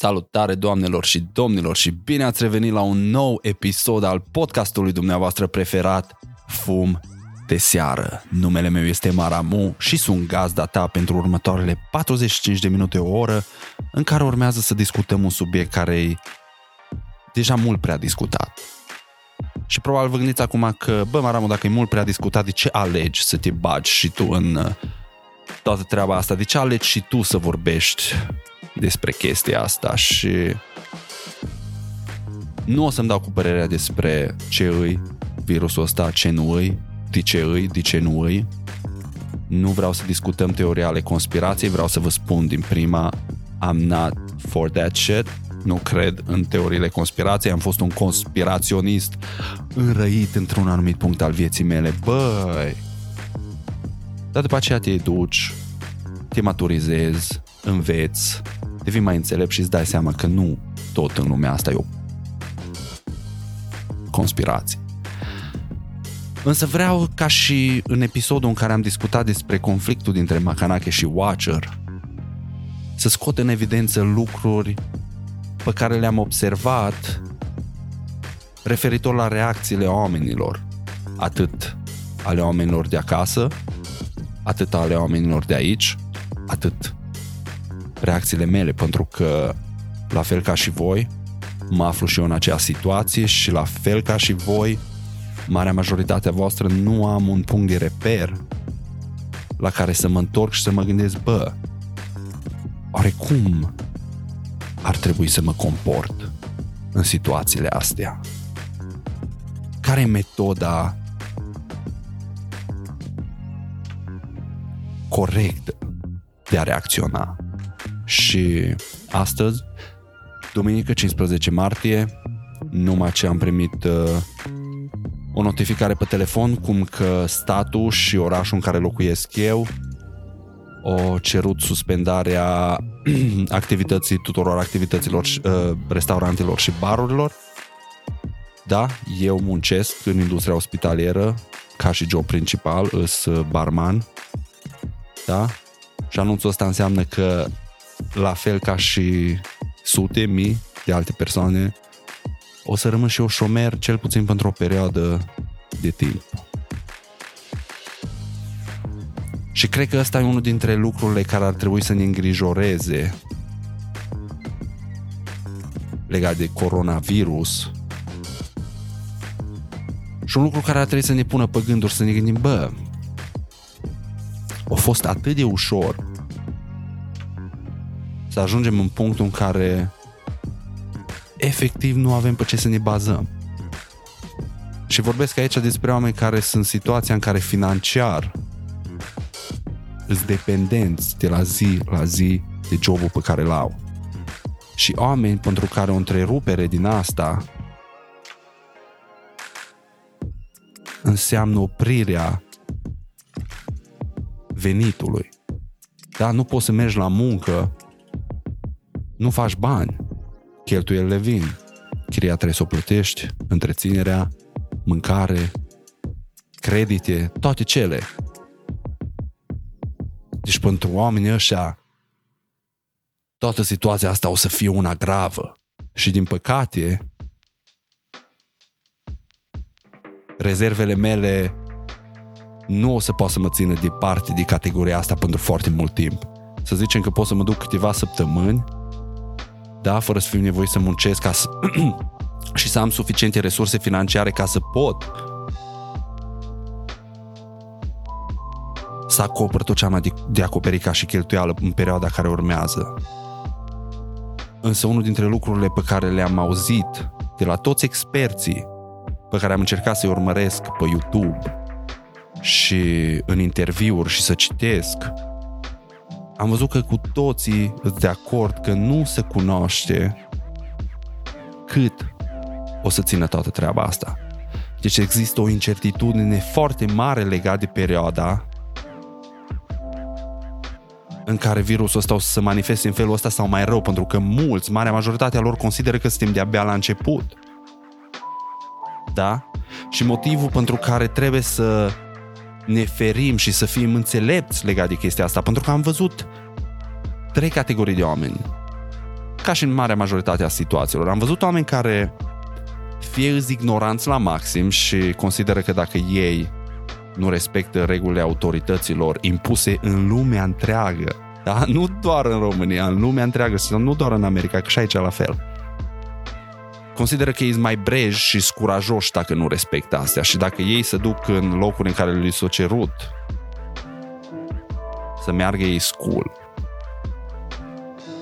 Salutare doamnelor și domnilor și bine ați revenit la un nou episod al podcastului dumneavoastră preferat, Fum de seară. Numele meu este Maramu și sunt gazda ta pentru următoarele 45 de minute o oră în care urmează să discutăm un subiect care e deja mult prea discutat. Și probabil vă gândiți acum că, bă, Maramu, dacă e mult prea discutat, de ce alegi să te bagi și tu în uh, toată treaba asta? De ce alegi și tu să vorbești despre chestia asta și nu o să-mi dau cu părerea despre ce îi virusul ăsta, ce nu îi, de ce îi, de ce nu îi. Nu vreau să discutăm teoria ale conspirației, vreau să vă spun din prima I'm not for that shit. Nu cred în teoriile conspirației, am fost un conspiraționist înrăit într-un anumit punct al vieții mele. Băi! Dar după aceea te duci, te maturizezi, înveți, devii mai înțelept și îți dai seama că nu tot în lumea asta e o conspirație. Însă vreau ca și în episodul în care am discutat despre conflictul dintre Makanake și Watcher să scot în evidență lucruri pe care le-am observat referitor la reacțiile oamenilor, atât ale oamenilor de acasă, atât ale oamenilor de aici, atât reacțiile mele, pentru că, la fel ca și voi, mă aflu și eu în acea situație și la fel ca și voi, marea majoritatea voastră nu am un punct de reper la care să mă întorc și să mă gândesc, bă, oare cum ar trebui să mă comport în situațiile astea? Care e metoda corectă de a reacționa? Și astăzi, duminică 15 martie, numai ce am primit uh, o notificare pe telefon cum că statul și orașul în care locuiesc eu o cerut suspendarea activității tuturor activităților, uh, restaurantelor și barurilor. Da, eu muncesc în industria ospitalieră ca și job principal, îs uh, barman. Da? Și anunțul ăsta înseamnă că la fel ca și sute mii de alte persoane, o să rămân și eu șomer cel puțin pentru o perioadă de timp. Și cred că ăsta e unul dintre lucrurile care ar trebui să ne îngrijoreze legat de coronavirus și un lucru care ar trebui să ne pună pe gânduri, să ne gândim, bă, a fost atât de ușor să ajungem în punctul în care efectiv nu avem pe ce să ne bazăm. Și vorbesc aici despre oameni care sunt în situația în care financiar îți dependenți de la zi la zi de jobul pe care îl au. Și oameni pentru care o întrerupere din asta înseamnă oprirea venitului. Da, nu poți să mergi la muncă nu faci bani, cheltuielile vin, chiria trebuie să o plătești, întreținerea, mâncare, credite, toate cele. Deci pentru oamenii ăștia toată situația asta o să fie una gravă. Și din păcate, rezervele mele nu o să pot să mă țină departe de categoria asta pentru foarte mult timp. Să zicem că pot să mă duc câteva săptămâni da, fără să fiu nevoit să muncesc ca să, și să am suficiente resurse financiare ca să pot să acopăr tot ce am de, de acoperit ca și cheltuială în perioada care urmează. Însă unul dintre lucrurile pe care le-am auzit de la toți experții pe care am încercat să-i urmăresc pe YouTube și în interviuri și să citesc am văzut că cu toții sunt de acord că nu se cunoaște cât o să țină toată treaba asta. Deci există o incertitudine foarte mare legat de perioada în care virusul ăsta o să se manifeste în felul ăsta sau mai rău, pentru că mulți, marea majoritate a lor consideră că suntem de-abia la început. Da? Și motivul pentru care trebuie să ne ferim și să fim înțelepți legat de chestia asta, pentru că am văzut trei categorii de oameni ca și în marea majoritate a situațiilor. Am văzut oameni care fie îți ignoranți la maxim și consideră că dacă ei nu respectă regulile autorităților impuse în lumea întreagă, da? nu doar în România, în lumea întreagă, sau nu doar în America, că și aici la fel. Consideră că ei sunt mai breji și scurajoși dacă nu respectă astea și dacă ei se duc în locuri în care li s-a cerut să meargă ei school.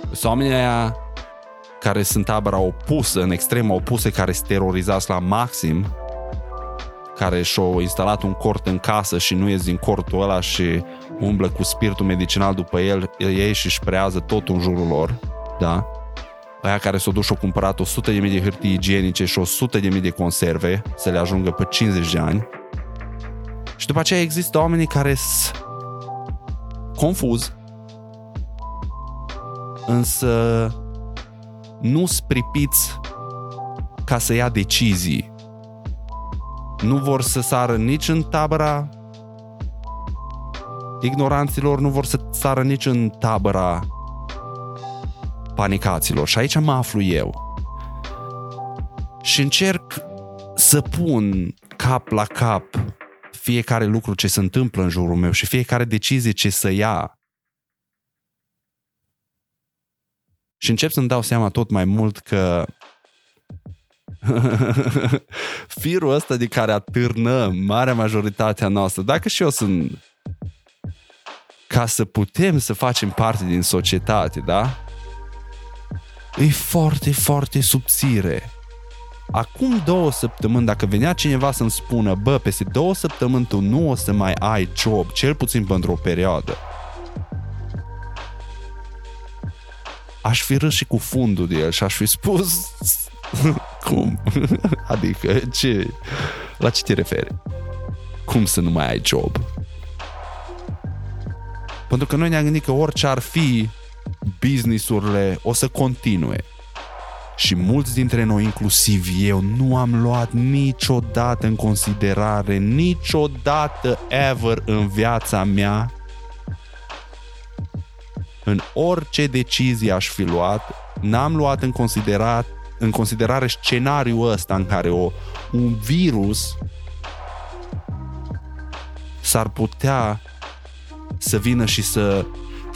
Sunt oamenii aia care sunt tabăra opusă, în extremă opusă, care sunt terorizați la maxim, care și-au instalat un cort în casă și nu ies din cortul ăla și umblă cu spiritul medicinal după el, ei și își prează tot în jurul lor, da? Aia care s-au dus și au cumpărat 100.000 de hârtii igienice și 100.000 de conserve să le ajungă pe 50 de ani. Și după aceea există oamenii care sunt confuz, însă nu spripiți ca să ia decizii. Nu vor să sară nici în tabăra ignoranților, nu vor să sară nici în tabăra panicaților. Și aici mă aflu eu. Și încerc să pun cap la cap fiecare lucru ce se întâmplă în jurul meu și fiecare decizie ce să ia. Și încep să-mi dau seama tot mai mult că firul ăsta de care atârnă marea majoritatea noastră, dacă și eu sunt ca să putem să facem parte din societate, da? E foarte, foarte subțire. Acum două săptămâni, dacă venea cineva să-mi spună, bă, peste două săptămâni tu nu o să mai ai job, cel puțin pentru o perioadă, aș fi râs și cu fundul de el și aș fi spus cum? adică ce? La ce te referi? Cum să nu mai ai job? Pentru că noi ne-am gândit că orice ar fi, businessurile o să continue. Și mulți dintre noi, inclusiv eu, nu am luat niciodată în considerare, niciodată ever în viața mea, în orice decizie aș fi luat, n-am luat în, considerat, în considerare scenariul ăsta în care o, un virus s-ar putea să vină și să,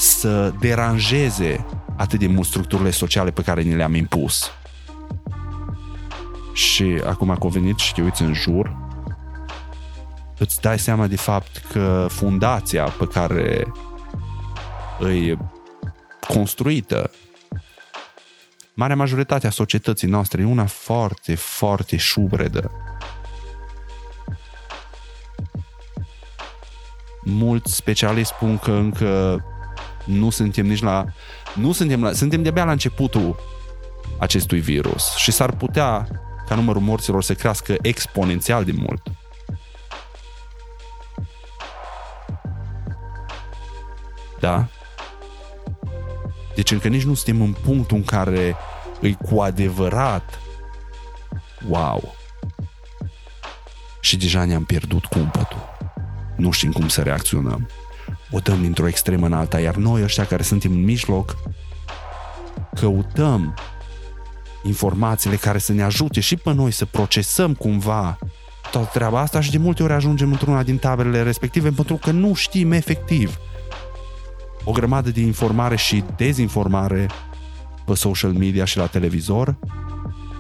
să deranjeze atât de mult structurile sociale pe care ni le-am impus. Și acum că venit și te uiți în jur, îți dai seama de fapt că fundația pe care îi construită marea majoritate a societății noastre e una foarte, foarte șubredă. Mulți specialiști spun că încă nu suntem nici la nu suntem, la, suntem de-abia la începutul acestui virus și s-ar putea ca numărul morților să crească exponențial de mult. Da? Deci încă nici nu suntem în punctul în care îi cu adevărat wow. Și deja ne-am pierdut cumpătul. Nu știm cum să reacționăm o dăm dintr-o extremă în alta, iar noi ăștia care suntem în mijloc căutăm informațiile care să ne ajute și pe noi să procesăm cumva toată treaba asta și de multe ori ajungem într-una din taberele respective pentru că nu știm efectiv. O grămadă de informare și dezinformare pe social media și la televizor.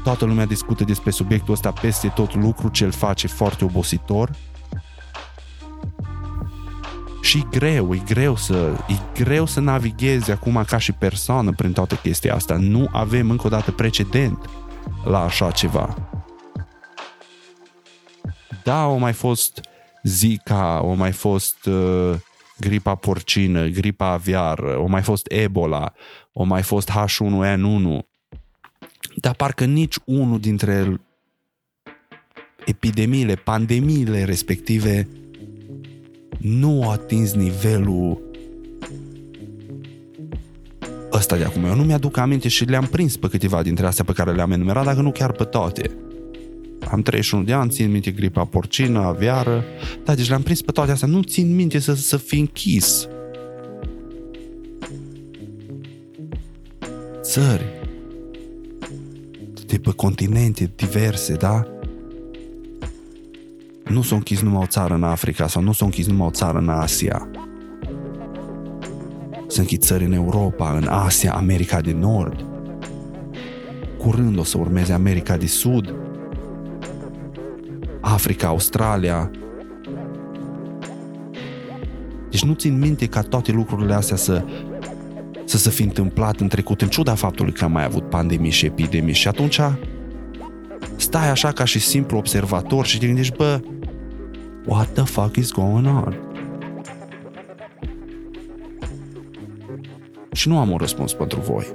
Toată lumea discută despre subiectul ăsta peste tot lucru ce îl face foarte obositor și e greu, e greu să, e greu să navighezi acum ca și persoană prin toată chestia asta. Nu avem încă o dată precedent la așa ceva. Da, au mai fost Zika, au mai fost uh, gripa porcină, gripa aviară, au mai fost Ebola, au mai fost H1N1. Dar parcă nici unul dintre epidemiile, pandemiile respective nu a atins nivelul ăsta de acum. Eu nu mi-aduc aminte și le-am prins pe câteva dintre astea pe care le-am enumerat, dacă nu chiar pe toate. Am 31 de ani, țin minte gripa porcină, aviară, da, deci le-am prins pe toate astea. Nu țin minte să, să fi închis. Țări pe continente diverse, da? Nu s-a închis numai o țară în Africa sau nu s-a închis numai o țară în Asia. Sunt închid țări în Europa, în Asia, America de Nord. Curând o să urmeze America de Sud, Africa, Australia. Deci nu țin minte ca toate lucrurile astea să să se fi întâmplat în trecut, în ciuda faptului că am mai avut pandemii și epidemii. Și atunci stai așa ca și simplu observator și te gândești, bă, what the fuck is going on? Și nu am un răspuns pentru voi.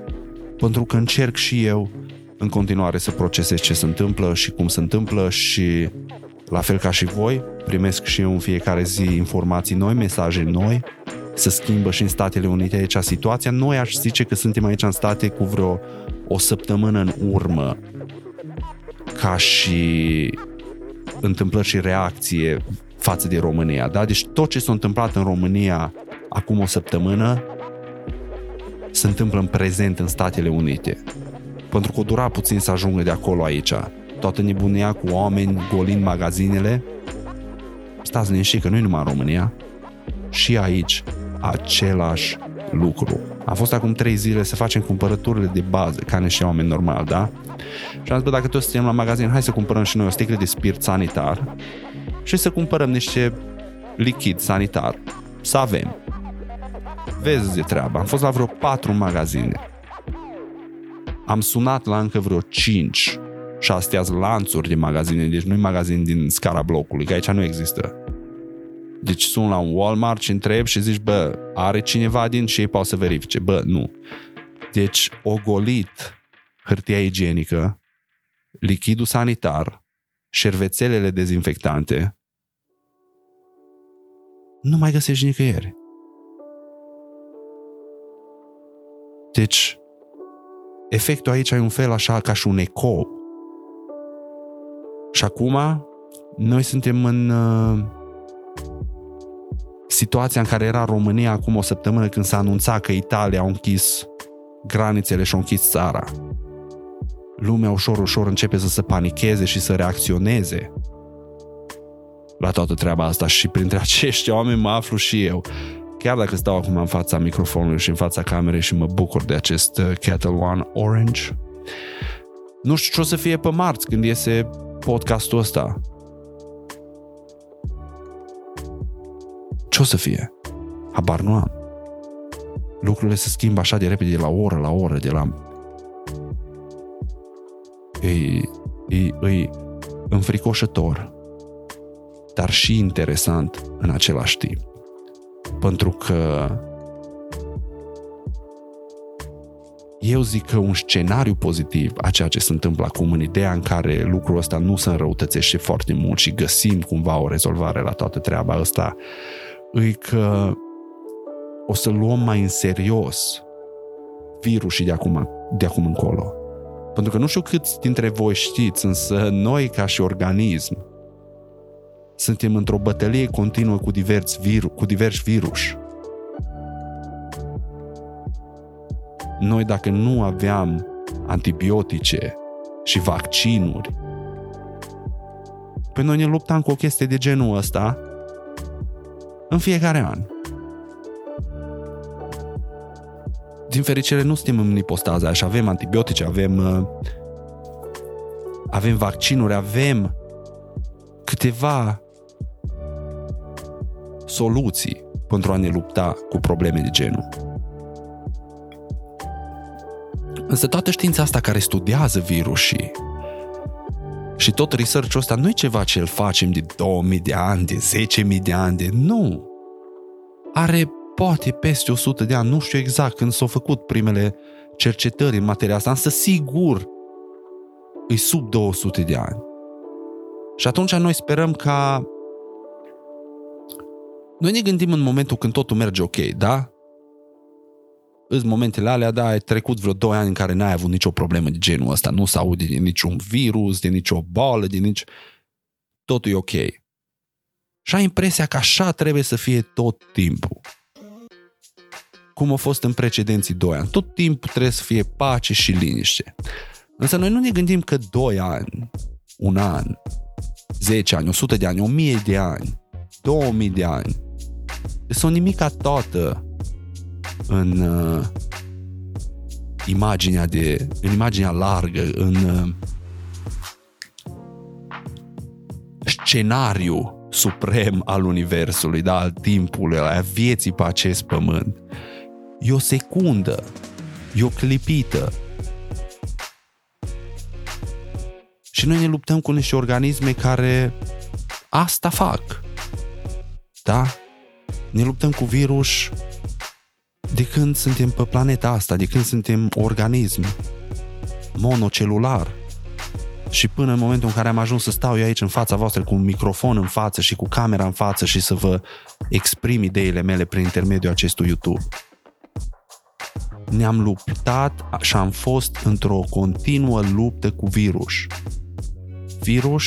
Pentru că încerc și eu în continuare să procesez ce se întâmplă și cum se întâmplă și la fel ca și voi, primesc și eu în fiecare zi informații noi, mesaje noi, se schimbă și în Statele Unite aici situația. Noi aș zice că suntem aici în state cu vreo o săptămână în urmă ca și întâmplări și reacție față de România. Da? Deci tot ce s-a întâmplat în România acum o săptămână se întâmplă în prezent în Statele Unite. Pentru că o dura puțin să ajungă de acolo aici. Toată nebunia cu oameni golind magazinele. Stați liniștit că nu e numai în România. Și aici același lucru. A fost acum trei zile să facem cumpărăturile de bază, ca niște oameni normal, da? Și am zis, bă, dacă toți suntem la magazin, hai să cumpărăm și noi o sticlă de spirit sanitar și să cumpărăm niște lichid sanitar. Să avem. Vezi de treaba. Am fost la vreo patru magazine. Am sunat la încă vreo cinci și astea lanțuri de magazine, deci nu-i magazin din scara blocului, că aici nu există. Deci sun la un Walmart și întreb și zici, bă, are cineva din și ei poate să verifice. Bă, nu. Deci, ogolit hârtia igienică, lichidul sanitar, șervețelele dezinfectante, nu mai găsești nicăieri. Deci, efectul aici e un fel așa ca și un ecou. Și acum, noi suntem în uh, situația în care era România acum o săptămână când s-a anunțat că Italia a închis granițele și a închis țara. Lumea ușor, ușor începe să se panicheze și să reacționeze la toată treaba asta și printre acești oameni mă aflu și eu. Chiar dacă stau acum în fața microfonului și în fața camerei și mă bucur de acest uh, Kettle One Orange, nu știu ce o să fie pe marți când iese podcastul ăsta. Ce o să fie? Habar nu am. Lucrurile se schimbă așa de repede de la oră la oră, de la... E, e, e înfricoșător, dar și interesant în același timp. Pentru că eu zic că un scenariu pozitiv a ceea ce se întâmplă acum în ideea în care lucrul ăsta nu se înrăutățește foarte mult și găsim cumva o rezolvare la toată treaba asta e că o să luăm mai în serios virusii de acum, de acum încolo. Pentru că nu știu câți dintre voi știți, însă noi ca și organism suntem într-o bătălie continuă cu diversi, viru, cu diversi virus. Noi dacă nu aveam antibiotice și vaccinuri, pe noi ne luptam cu o chestie de genul ăsta în fiecare an. Din fericire nu suntem în ipostaza și avem antibiotice, avem uh, avem vaccinuri, avem câteva soluții pentru a ne lupta cu probleme de genul. Însă toată știința asta care studiază virusii și tot research-ul ăsta nu e ceva ce îl facem de 2000 de ani, de 10.000 de ani, de... Nu! Are poate peste 100 de ani, nu știu exact când s-au făcut primele cercetări în materia asta, însă sigur îi sub 200 de ani. Și atunci noi sperăm ca noi ne gândim în momentul când totul merge ok, da? În momentele alea, da, ai trecut vreo 2 ani în care n-ai avut nicio problemă de genul ăsta, nu se aude de niciun virus, de nicio boală, de nici... Totul e ok. Și ai impresia că așa trebuie să fie tot timpul. Cum a fost în precedenții doi ani. Tot timpul trebuie să fie pace și liniște. Însă noi nu ne gândim că 2 ani, un an, 10 ani, 100 de ani, 1000 de ani, 2000 de ani, sunt nimica toată în uh, imaginea de, în imaginea largă, în uh, scenariu suprem al universului, da, al timpului, al vieții pe acest pământ. E o secundă, e o clipită. Și noi ne luptăm cu niște organisme care asta fac. Da? Ne luptăm cu virus de când suntem pe planeta asta, de când suntem organism monocelular. Și până în momentul în care am ajuns să stau eu aici în fața voastră cu un microfon în față și cu camera în față și să vă exprim ideile mele prin intermediul acestui YouTube. Ne-am luptat și am fost într-o continuă luptă cu virus. Virus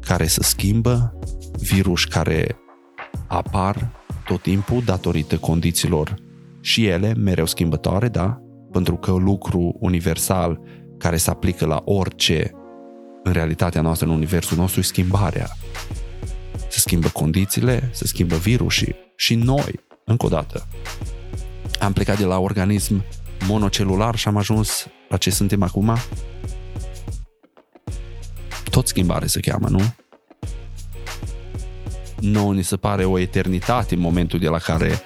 care se schimbă, virus care apar tot timpul datorită condițiilor și ele mereu schimbătoare, da? Pentru că lucru universal care se aplică la orice în realitatea noastră, în universul nostru, e schimbarea. Se schimbă condițiile, se schimbă virusii și noi, încă o dată, am plecat de la organism monocelular și am ajuns la ce suntem acum. Tot schimbare se cheamă, nu? nouă ni se pare o eternitate în momentul de la care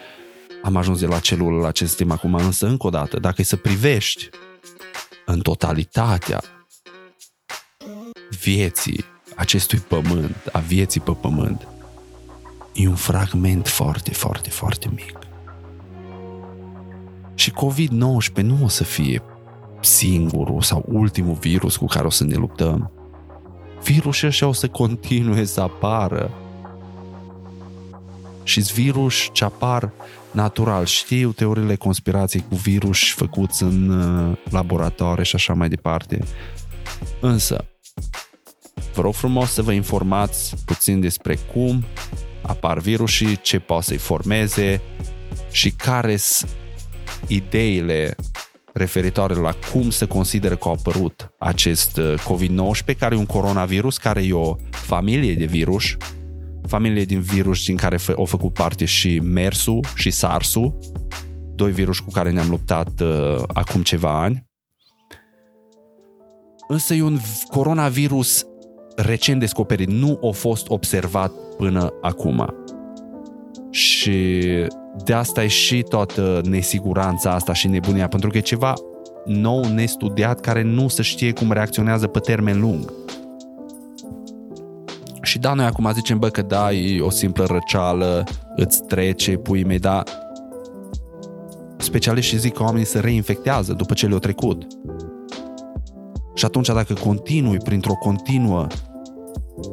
am ajuns de la celulă la ce suntem acum, însă încă o dată, dacă e să privești în totalitatea vieții acestui pământ, a vieții pe pământ, e un fragment foarte, foarte, foarte mic. Și COVID-19 nu o să fie singurul sau ultimul virus cu care o să ne luptăm. Virusul ăștia o să continue să apară și virus ce apar natural. Știu teoriile conspirației cu virus făcuți în uh, laboratoare și așa mai departe. Însă, vă rog frumos să vă informați puțin despre cum apar virusii, ce poate să-i formeze și care sunt ideile referitoare la cum se consideră că a apărut acest uh, COVID-19, care e un coronavirus, care e o familie de virus familie din virus din care au făcut parte și MERSU și SARSU, doi virus cu care ne-am luptat uh, acum ceva ani. Însă e un coronavirus recent descoperit, nu a fost observat până acum. Și de asta e și toată nesiguranța asta și nebunia, pentru că e ceva nou, nestudiat, care nu se știe cum reacționează pe termen lung. Și da, noi acum zicem, bă, că da, e o simplă răceală, îți trece, pui mei, da. Specialiștii zic că oamenii se reinfectează după ce le-au trecut. Și atunci dacă continui printr-o continuă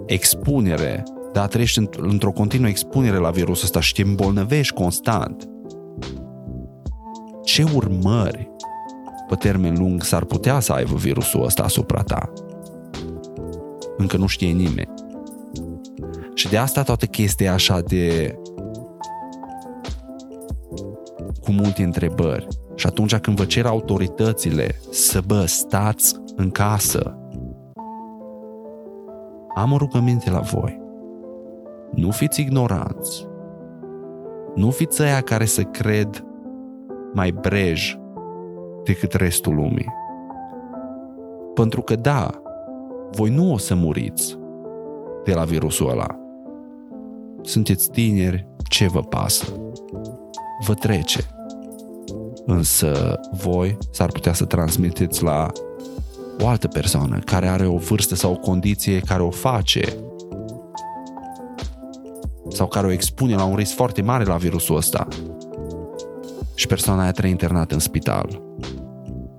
expunere, da, treci într-o continuă expunere la virusul ăsta și te îmbolnăvești constant, ce urmări pe termen lung s-ar putea să aibă virusul ăsta asupra ta? Încă nu știe nimeni. Și de asta toată chestia e așa de cu multe întrebări. Și atunci când vă cer autoritățile să bă, stați în casă, am o rugăminte la voi. Nu fiți ignoranți. Nu fiți aia care să cred mai brej decât restul lumii. Pentru că da, voi nu o să muriți de la virusul ăla sunteți tineri, ce vă pasă? Vă trece. Însă voi s-ar putea să transmiteți la o altă persoană care are o vârstă sau o condiție care o face sau care o expune la un risc foarte mare la virusul ăsta și persoana aia trebuie internată în spital.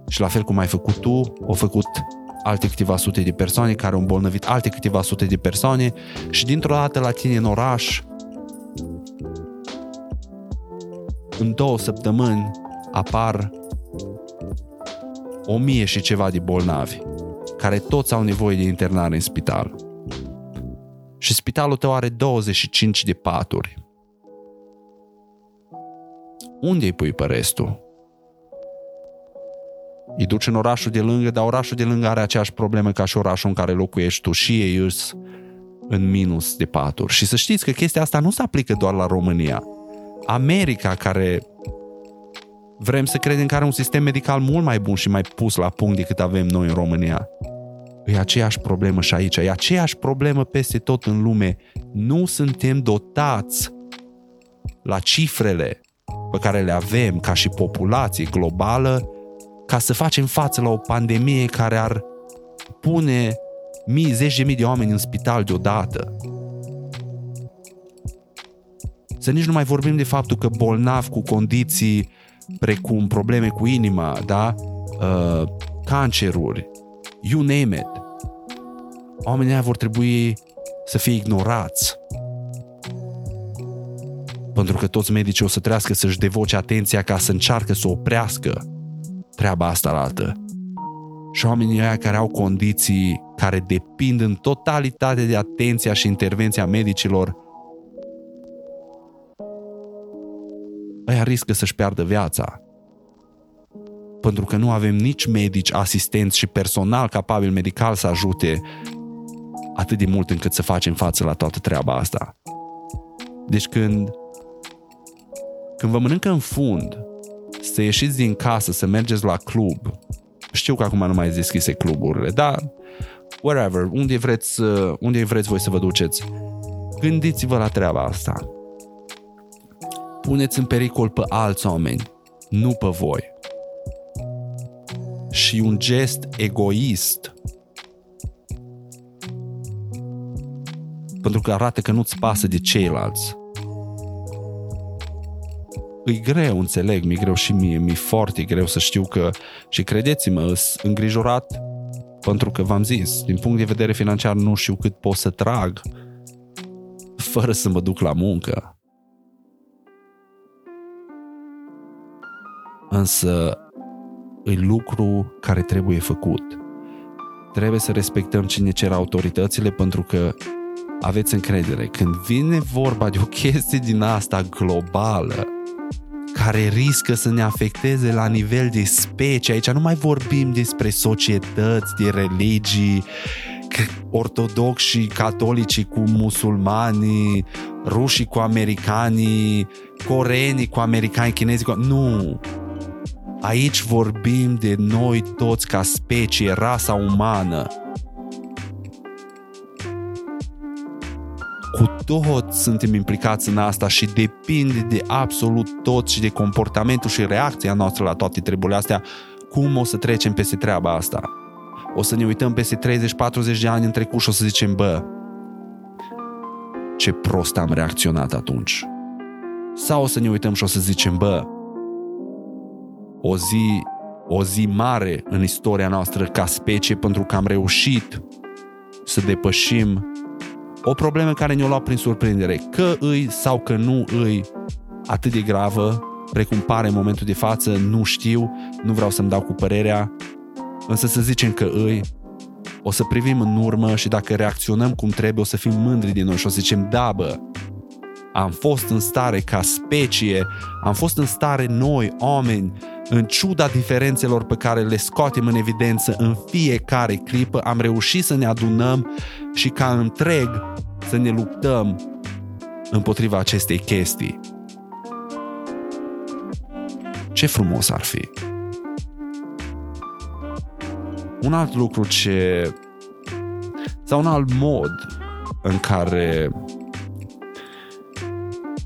Și la fel cum ai făcut tu, au făcut alte câteva sute de persoane care au îmbolnăvit alte câteva sute de persoane și dintr-o dată la tine în oraș în două săptămâni apar o mie și ceva de bolnavi care toți au nevoie de internare în spital. Și spitalul tău are 25 de paturi. Unde îi pui pe restul? Îi duci în orașul de lângă, dar orașul de lângă are aceeași problemă ca și orașul în care locuiești tu și ei îs în minus de paturi. Și să știți că chestia asta nu se aplică doar la România. America, care vrem să credem că are un sistem medical mult mai bun și mai pus la punct decât avem noi în România. E aceeași problemă și aici, e aceeași problemă peste tot în lume. Nu suntem dotați la cifrele pe care le avem ca și populație globală ca să facem față la o pandemie care ar pune mii, zeci de mii de oameni în spital deodată. Să nici nu mai vorbim de faptul că bolnavi cu condiții precum probleme cu inima, da? Uh, canceruri, you name it. Oamenii vor trebui să fie ignorați. Pentru că toți medicii o să trească să-și devoce atenția ca să încearcă să oprească treaba asta la altă. Și oamenii aia care au condiții care depind în totalitate de atenția și intervenția medicilor, ăia riscă să-și piardă viața. Pentru că nu avem nici medici, asistenți și personal capabil medical să ajute atât de mult încât să facem față la toată treaba asta. Deci când, când vă mănâncă în fund, să ieșiți din casă, să mergeți la club, știu că acum nu mai deschise cluburile, dar wherever, unde vreți, unde vreți voi să vă duceți, gândiți-vă la treaba asta. Puneți în pericol pe alți oameni, nu pe voi. Și un gest egoist pentru că arată că nu-ți pasă de ceilalți. E greu, înțeleg, mi-e greu și mie, mi-e foarte greu să știu că, și credeți-mă, sunt îngrijorat pentru că v-am zis, din punct de vedere financiar nu știu cât pot să trag fără să mă duc la muncă. Însă e lucru care trebuie făcut. Trebuie să respectăm cine cer autoritățile pentru că aveți încredere. Când vine vorba de o chestie din asta globală, care riscă să ne afecteze la nivel de specie. Aici nu mai vorbim despre societăți, de religii, ortodoxi, catolici cu musulmanii, rușii cu americanii, coreenii cu americani, chinezii cu... Nu! Aici vorbim de noi toți ca specie, rasa umană. Cu toți suntem implicați în asta și depinde de absolut tot și de comportamentul și reacția noastră la toate treburile astea, cum o să trecem peste treaba asta. O să ne uităm peste 30-40 de ani în trecut și o să zicem, bă, ce prost am reacționat atunci. Sau o să ne uităm și o să zicem, bă, o zi, o zi mare în istoria noastră ca specie pentru că am reușit să depășim o problemă care ne-o luat prin surprindere. Că îi sau că nu îi atât de gravă, precum pare în momentul de față, nu știu, nu vreau să-mi dau cu părerea, însă să zicem că îi, o să privim în urmă și dacă reacționăm cum trebuie, o să fim mândri din noi și o să zicem, da bă, am fost în stare ca specie, am fost în stare noi, oameni, în ciuda diferențelor pe care le scoatem în evidență în fiecare clipă, am reușit să ne adunăm și ca întreg să ne luptăm împotriva acestei chestii. Ce frumos ar fi! Un alt lucru ce... sau un alt mod în care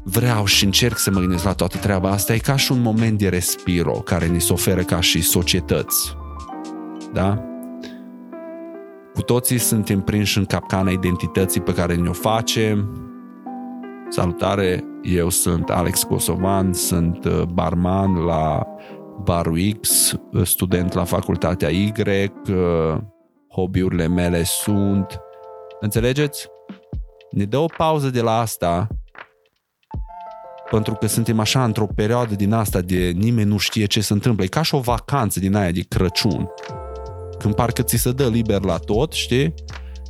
vreau și încerc să mă gândesc la toată treaba asta, e ca și un moment de respiro care ni se oferă ca și societăți. Da? Cu toții suntem prinși în capcana identității pe care ne-o facem. Salutare, eu sunt Alex Kosovan, sunt uh, barman la Barul X, uh, student la facultatea Y, uh, hobby-urile mele sunt... Înțelegeți? Ne dă o pauză de la asta pentru că suntem așa într-o perioadă din asta de nimeni nu știe ce se întâmplă. E ca și o vacanță din aia de Crăciun. Când parcă ți se dă liber la tot, știi?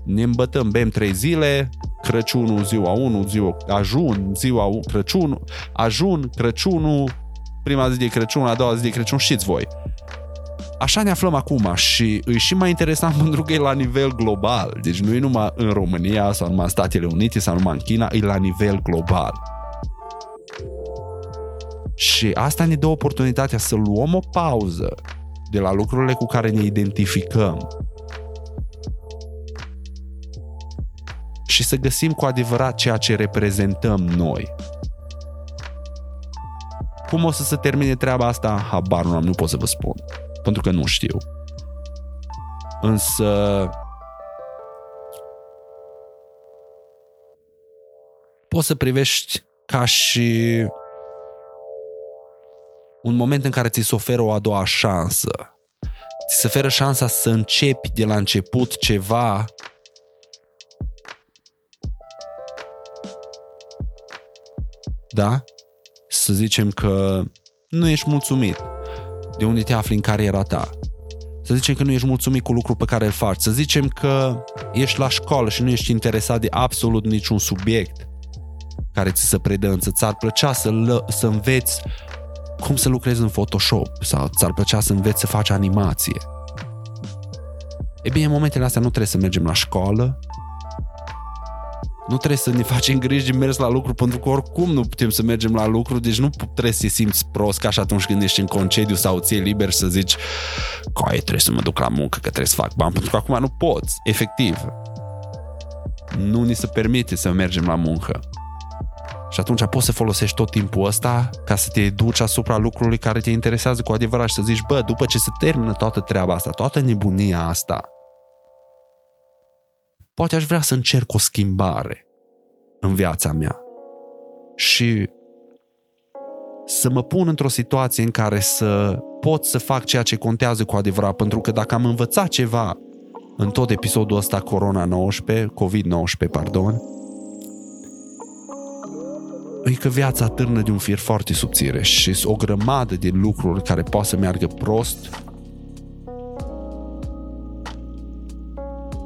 Ne îmbătăm, bem trei zile, Crăciunul ziua 1, ziua ajun, ziua Crăciunul, ajun, Crăciunul, prima zi de Crăciun, a doua zi de Crăciun, știți voi. așa ne aflăm acum și e și mai interesant pentru că e la nivel global. Deci nu e numai în România sau numai în Statele Unite sau numai în China, e la nivel global. Și asta ne dă oportunitatea să luăm o pauză de la lucrurile cu care ne identificăm și să găsim cu adevărat ceea ce reprezentăm noi. Cum o să se termine treaba asta? Habar nu am, nu pot să vă spun. Pentru că nu știu. Însă poți să privești ca și un moment în care ți se oferă o a doua șansă. Ți se oferă șansa să începi de la început ceva da? Să zicem că nu ești mulțumit de unde te afli în cariera ta. Să zicem că nu ești mulțumit cu lucrul pe care îl faci. Să zicem că ești la școală și nu ești interesat de absolut niciun subiect care ți se predă, însă ți-ar plăcea să, să înveți cum să lucrezi în Photoshop sau ți-ar plăcea să înveți să faci animație. E bine, în momentele astea nu trebuie să mergem la școală, nu trebuie să ne facem griji de mers la lucru pentru că oricum nu putem să mergem la lucru, deci nu trebuie să te simți prost ca și atunci când ești în concediu sau ți liber să zici că trebuie să mă duc la muncă, că trebuie să fac bani, pentru că acum nu poți, efectiv. Nu ni se permite să mergem la muncă. Și atunci poți să folosești tot timpul ăsta ca să te duci asupra lucrului care te interesează cu adevărat și să zici, bă, după ce se termină toată treaba asta, toată nebunia asta, poate aș vrea să încerc o schimbare în viața mea. Și să mă pun într-o situație în care să pot să fac ceea ce contează cu adevărat, pentru că dacă am învățat ceva în tot episodul ăsta Corona-19, COVID-19, pardon, e că viața târnă de un fir foarte subțire și o grămadă de lucruri care poate să meargă prost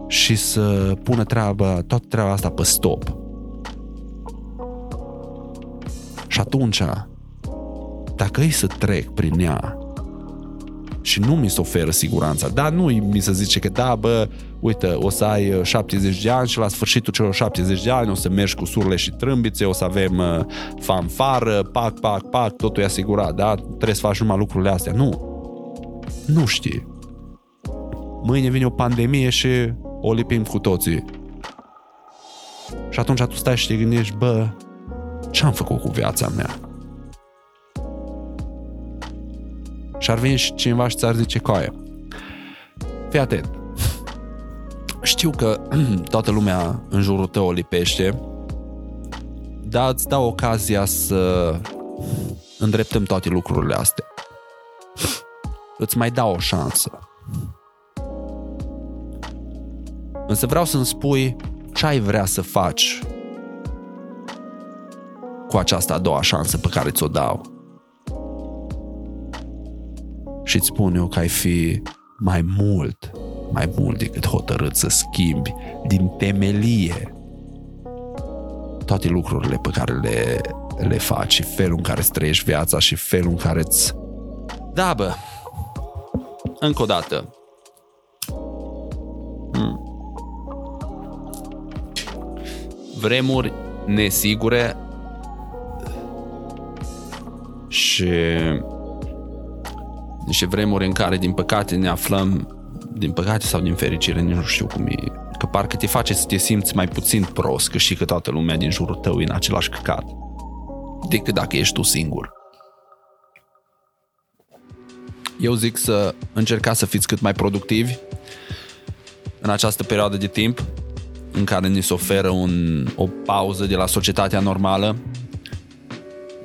și să pună treaba, toată treaba asta pe stop. Și atunci, dacă e să trec prin ea și nu mi se oferă siguranța, dar nu mi se zice că da, bă, uite, o să ai 70 uh, de ani și la sfârșitul celor 70 de ani o să mergi cu surle și trâmbițe, o să avem uh, fanfară, pac, pac, pac, totul e asigurat, da? Trebuie să faci numai lucrurile astea. Nu. Nu știi. Mâine vine o pandemie și o lipim cu toții. Și atunci tu stai și te gândești, bă, ce am făcut cu viața mea? Și ar veni și cineva și ți-ar zice, coaie, fii atent, știu că toată lumea în jurul tău o lipește, dar îți dau ocazia să îndreptăm toate lucrurile astea. Îți mai dau o șansă. Însă vreau să-mi spui ce ai vrea să faci cu această a doua șansă pe care ți-o dau. Și îți spun eu că ai fi mai mult, mai mult decât hotărât să schimbi din temelie toate lucrurile pe care le, le faci și felul în care îți trăiești viața și felul în care îți... Da, bă, încă o dată, hmm. vremuri nesigure și niște vremuri în care, din păcate, ne aflăm, din păcate sau din fericire, nu știu cum e, că parcă te face să te simți mai puțin prost, că și că toată lumea din jurul tău e în același căcat, decât dacă ești tu singur. Eu zic să încercați să fiți cât mai productivi în această perioadă de timp în care ni se oferă un, o pauză de la societatea normală,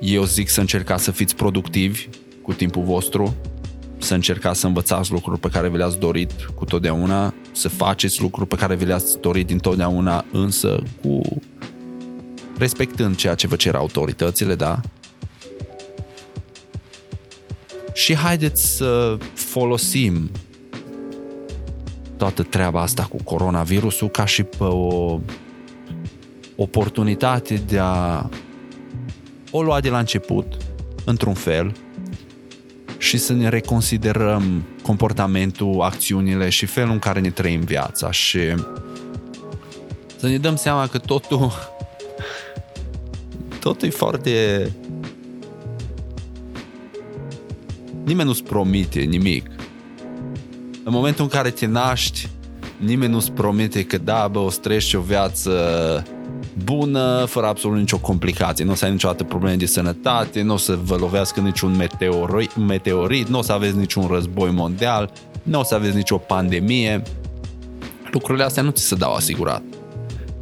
eu zic să încercați să fiți productivi cu timpul vostru, să încercați să învățați lucruri pe care vi le-ați dorit cu totdeauna, să faceți lucruri pe care vi le-ați dorit dintotdeauna, însă cu respectând ceea ce vă cer autoritățile, da? Și haideți să folosim toată treaba asta cu coronavirusul ca și pe o oportunitate de a o lua de la început, într-un fel, și să ne reconsiderăm comportamentul, acțiunile și felul în care ne trăim viața și să ne dăm seama că totul totul e foarte nimeni nu-ți promite nimic. În momentul în care te naști, nimeni nu-ți promite că da, bă, o să trăiești o viață bună, fără absolut nicio complicație. Nu o să ai niciodată probleme de sănătate, nu o să vă lovească niciun meteorit, meteorit nu o să aveți niciun război mondial, nu o să aveți nicio pandemie. Lucrurile astea nu ți se dau asigurat.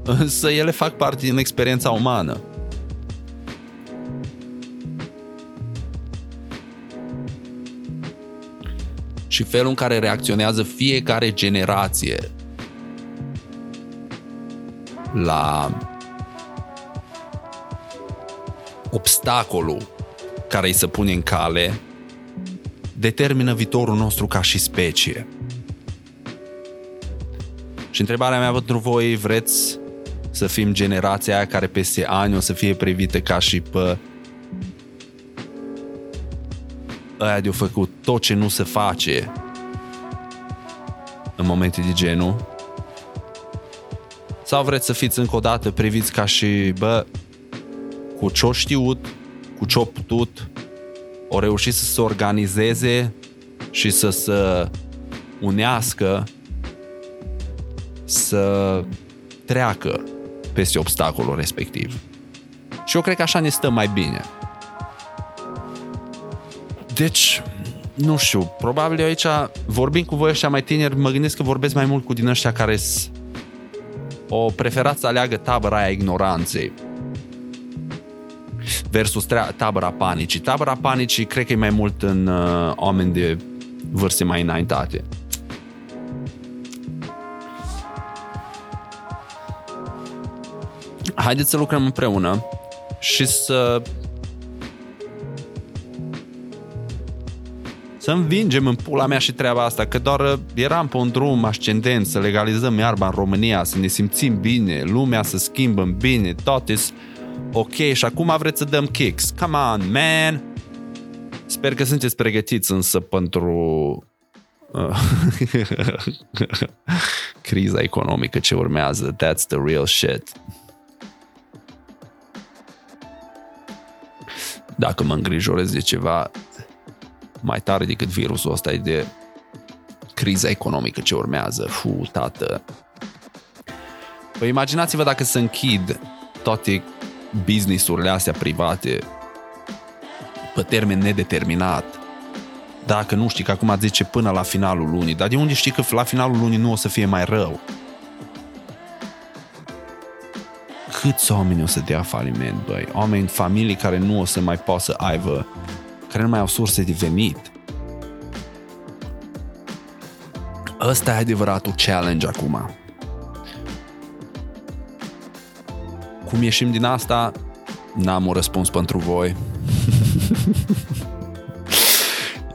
Însă ele fac parte din experiența umană. și felul în care reacționează fiecare generație la obstacolul care îi se pune în cale determină viitorul nostru ca și specie. Și întrebarea mea pentru voi, vreți să fim generația aia care peste ani o să fie privită ca și pe aia de-au făcut tot ce nu se face în momente de genul? Sau vreți să fiți încă o dată priviți ca și, bă, cu ce-o știut, cu ce-o putut, o reușit să se organizeze și să se unească, să treacă peste obstacolul respectiv. Și eu cred că așa ne stă mai bine. Deci, nu știu, probabil eu aici, vorbind cu voi ăștia mai tineri, mă gândesc că vorbesc mai mult cu din ăștia care o preferați să aleagă tabăra aia ignoranței versus tabăra panicii. Tabăra panicii cred că e mai mult în uh, oameni de vârste mai înaintate. Haideți să lucrăm împreună și să să învingem în pula mea și treaba asta, că doar uh, eram pe un drum ascendent să legalizăm iarba în România, să ne simțim bine, lumea să schimbă în bine, toate ok și acum vreți să dăm kicks. Come on, man! Sper că sunteți pregătiți însă pentru uh, criza economică ce urmează. That's the real shit. Dacă mă îngrijorez de ceva, mai tare decât virusul ăsta e de criza economică ce urmează. Fu, tată. Păi imaginați-vă dacă se închid toate businessurile astea private pe termen nedeterminat. Dacă nu știi că acum zice până la finalul lunii, dar de unde știi că la finalul lunii nu o să fie mai rău? Câți oameni o să dea faliment, băi? Oameni, familii care nu o să mai poată să aibă care nu mai au surse de venit. Ăsta e adevăratul challenge acum. Cum ieșim din asta? N-am un răspuns pentru voi.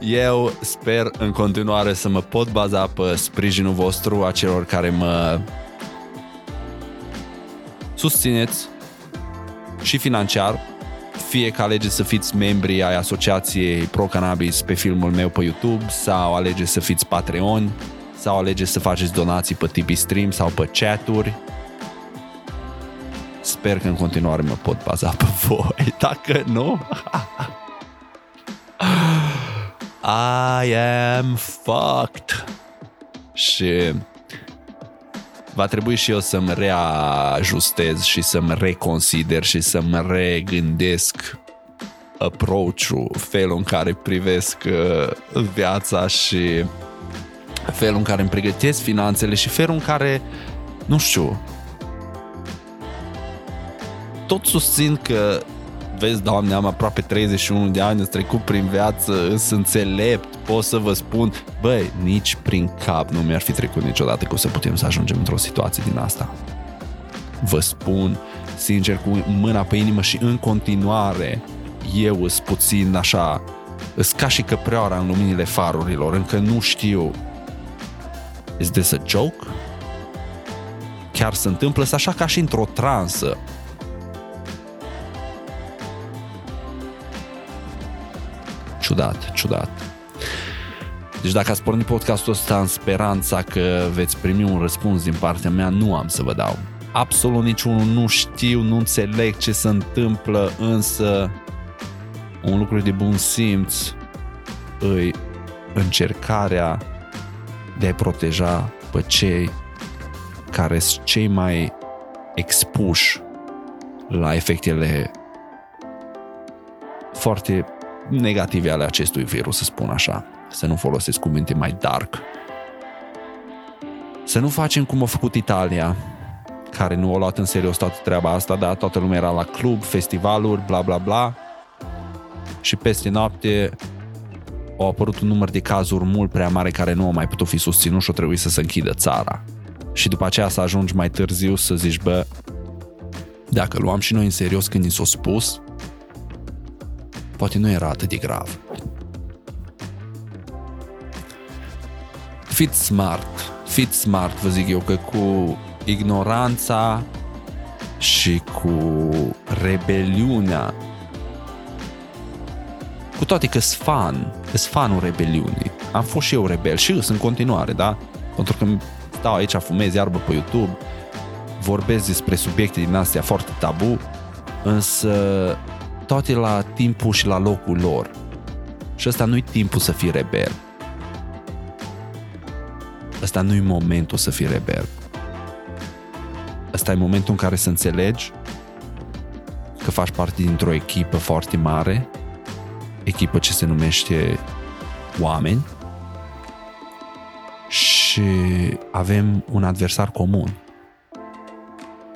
Eu sper în continuare să mă pot baza pe sprijinul vostru a celor care mă susțineți și financiar fie că alegeți să fiți membri ai asociației Pro Cannabis pe filmul meu pe YouTube sau alegeți să fiți Patreon sau alegeți să faceți donații pe Tipeee Stream sau pe chaturi. Sper că în continuare mă pot baza pe voi. Dacă nu... I am fucked. Și va trebui și eu să-mi reajustez și să-mi reconsider și să-mi regândesc approach-ul, felul în care privesc uh, viața și felul în care îmi pregătesc finanțele și felul în care, nu știu, tot susțin că vezi, doamne, am aproape 31 de ani, trecut prin viață, sunt înțelept, pot să vă spun, băi, nici prin cap nu mi-ar fi trecut niciodată că o să putem să ajungem într-o situație din asta. Vă spun, sincer, cu mâna pe inimă și în continuare, eu sunt puțin așa, îs ca și căpreoara în luminile farurilor, încă nu știu is this a joke? Chiar se întâmplă așa ca și într-o transă Ciudat, ciudat. Deci dacă ați pornit podcastul ăsta în speranța că veți primi un răspuns din partea mea, nu am să vă dau. Absolut niciunul nu știu, nu înțeleg ce se întâmplă, însă un lucru de bun simț îi încercarea de a proteja pe cei care sunt cei mai expuși la efectele foarte negative ale acestui virus, să spun așa. Să nu folosesc cuvinte mai dark. Să nu facem cum a făcut Italia, care nu a luat în serios toată treaba asta, dar toată lumea era la club, festivaluri, bla bla bla. Și peste noapte au apărut un număr de cazuri mult prea mare care nu au mai putut fi susținut și au trebuit să se închidă țara. Și după aceea să ajungi mai târziu să zici, bă, dacă luam și noi în serios când ni s-a spus, poate nu era atât de grav. Fiți smart, fiți smart, vă zic eu, că cu ignoranța și cu rebeliunea cu toate că sunt fan, sunt fanul rebeliunii. Am fost și eu rebel și sunt în continuare, da? Pentru că stau aici, fumez iarbă pe YouTube, vorbesc despre subiecte din astea foarte tabu, însă toate la timpul și la locul lor. Și ăsta nu-i timpul să fii rebel. Ăsta nu-i momentul să fii rebel. Ăsta e momentul în care să înțelegi că faci parte dintr-o echipă foarte mare, echipă ce se numește oameni și avem un adversar comun.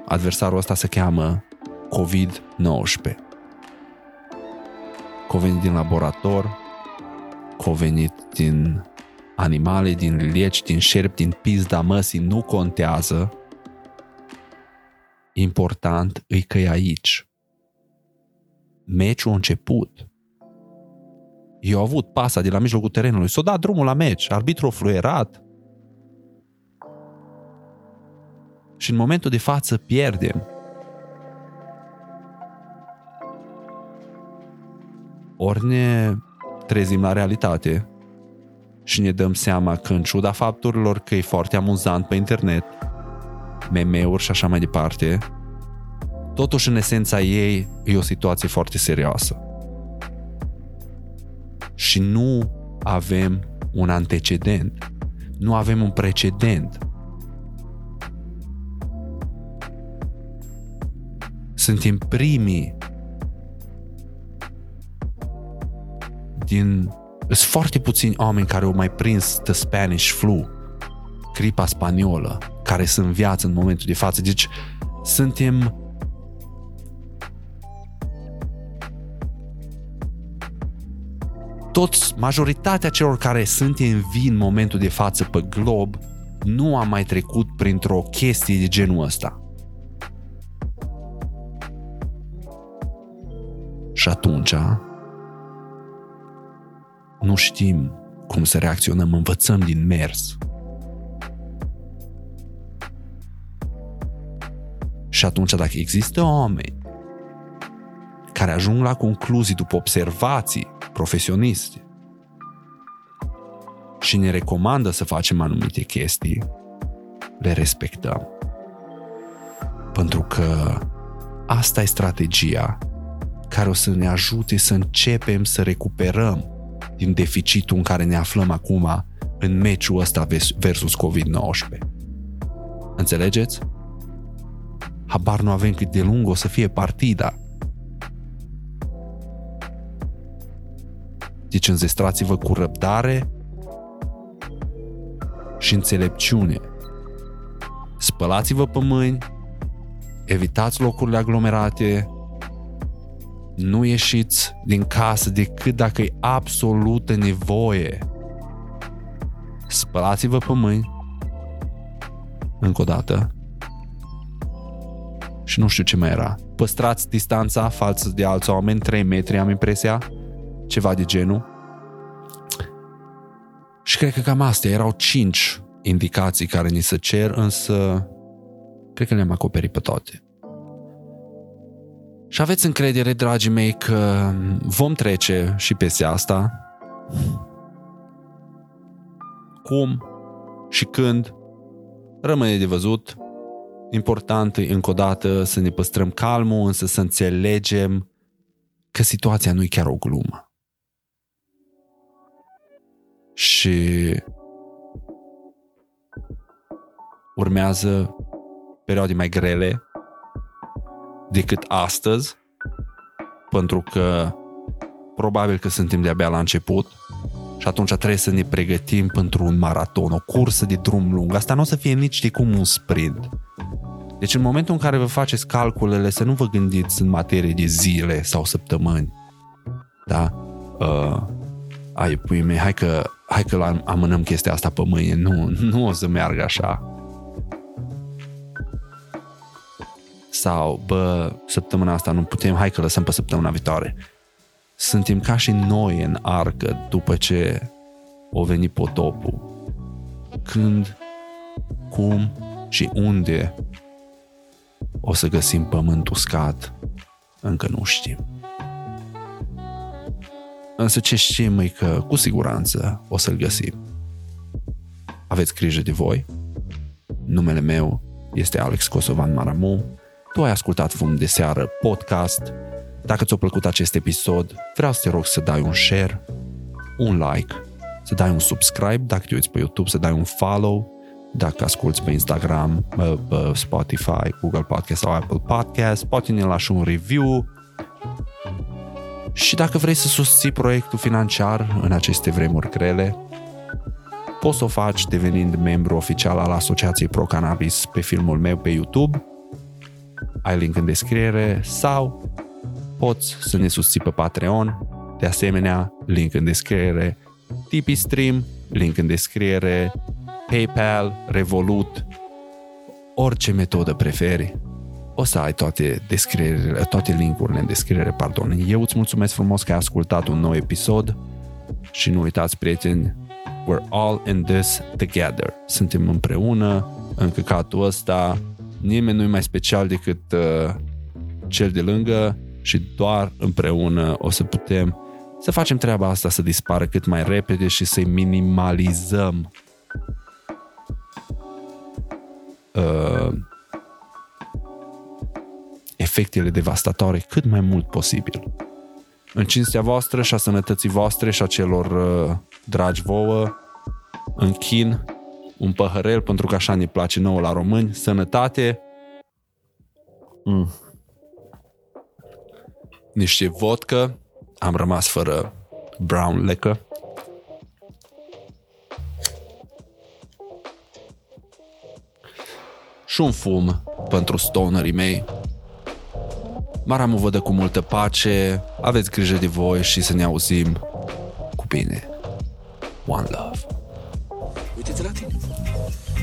Adversarul ăsta se cheamă COVID-19. Covenit din laborator, covenit din animale, din lieci, din șerpi, din pizda măsii, nu contează. Important e că e aici. Meciul a început. Eu au avut pasa de la mijlocul terenului, s-a dat drumul la meci, arbitru a fluierat. Și în momentul de față pierdem. Ori ne trezim la realitate și ne dăm seama că în ciuda fapturilor că e foarte amuzant pe internet, meme-uri și așa mai departe, totuși în esența ei e o situație foarte serioasă. Și nu avem un antecedent, nu avem un precedent. Suntem primii din... Sunt foarte puțini oameni care au mai prins the Spanish flu, gripa spaniolă, care sunt în viață în momentul de față. Deci suntem toți, majoritatea celor care sunt în vin în momentul de față pe glob nu a mai trecut printr-o chestie de genul ăsta. Și atunci nu știm cum să reacționăm, învățăm din mers. Și atunci dacă există oameni care ajung la concluzii după observații profesioniste și ne recomandă să facem anumite chestii, le respectăm. Pentru că asta e strategia care o să ne ajute să începem să recuperăm din deficitul în care ne aflăm acum în meciul ăsta versus COVID-19. Înțelegeți? Habar nu avem cât de lung o să fie partida. Deci înzestrați-vă cu răbdare și înțelepciune. Spălați-vă pe mâini, evitați locurile aglomerate, nu ieșiți din casă decât dacă e absolută nevoie. Spălați-vă pe mâini, încă o dată, și nu știu ce mai era. Păstrați distanța față de alți oameni, 3 metri am impresia, ceva de genul. Și cred că cam astea erau 5 indicații care ni se cer, însă cred că le-am acoperit pe toate. Și aveți încredere, dragii mei, că vom trece și peste asta. Cum și când rămâne de văzut. Important e încă o dată să ne păstrăm calmul, însă să înțelegem că situația nu e chiar o glumă. Și urmează perioade mai grele decât astăzi, pentru că probabil că suntem de-abia la început și atunci trebuie să ne pregătim pentru un maraton, o cursă de drum lung. Asta nu o să fie nici de cum un sprint. Deci în momentul în care vă faceți calculele, să nu vă gândiți în materie de zile sau săptămâni. Da? Uh, ai, pui mei, hai că, hai că amânăm chestia asta pe mâine. Nu, nu o să meargă așa. Sau, bă, săptămâna asta nu putem, hai că lăsăm pe săptămâna viitoare. Suntem ca și noi în arcă după ce o venit potopul. Când, cum și unde o să găsim pământ uscat, încă nu știm. Însă ce știm e că cu siguranță o să-l găsim. Aveți grijă de voi. Numele meu este Alex Kosovan Maramu. Tu ai ascultat Fum de Seară podcast. Dacă ți-a plăcut acest episod, vreau să te rog să dai un share, un like, să dai un subscribe dacă te uiți pe YouTube, să dai un follow dacă asculti pe Instagram, pe Spotify, Google Podcast sau Apple Podcast, poate ne lași un review. Și dacă vrei să susții proiectul financiar în aceste vremuri grele, poți să o faci devenind membru oficial al Asociației Pro Cannabis pe filmul meu pe YouTube. Ai link în descriere sau poți să ne susții pe Patreon. De asemenea, link în descriere, Tipeee Stream, link în descriere, PayPal, Revolut, orice metodă preferi, o să ai toate, descrierile, toate linkurile în descriere, pardon. Eu îți mulțumesc frumos că ai ascultat un nou episod și nu uitați, prieteni, we're all in this together. Suntem împreună în căcatul ăsta, nimeni nu e mai special decât uh, cel de lângă și doar împreună o să putem să facem treaba asta să dispară cât mai repede și să-i minimalizăm uh, efectele devastatoare cât mai mult posibil. În cinstea voastră și a sănătății voastre și a celor uh, dragi vouă, închin un păhărel pentru că așa ne place nouă la români, sănătate, mm. niște vodka, am rămas fără brown liquor, și un fum pentru stonerii mei. Maramu vă dă cu multă pace, aveți grijă de voi și să ne auzim cu bine. One love. Uite-te la tine.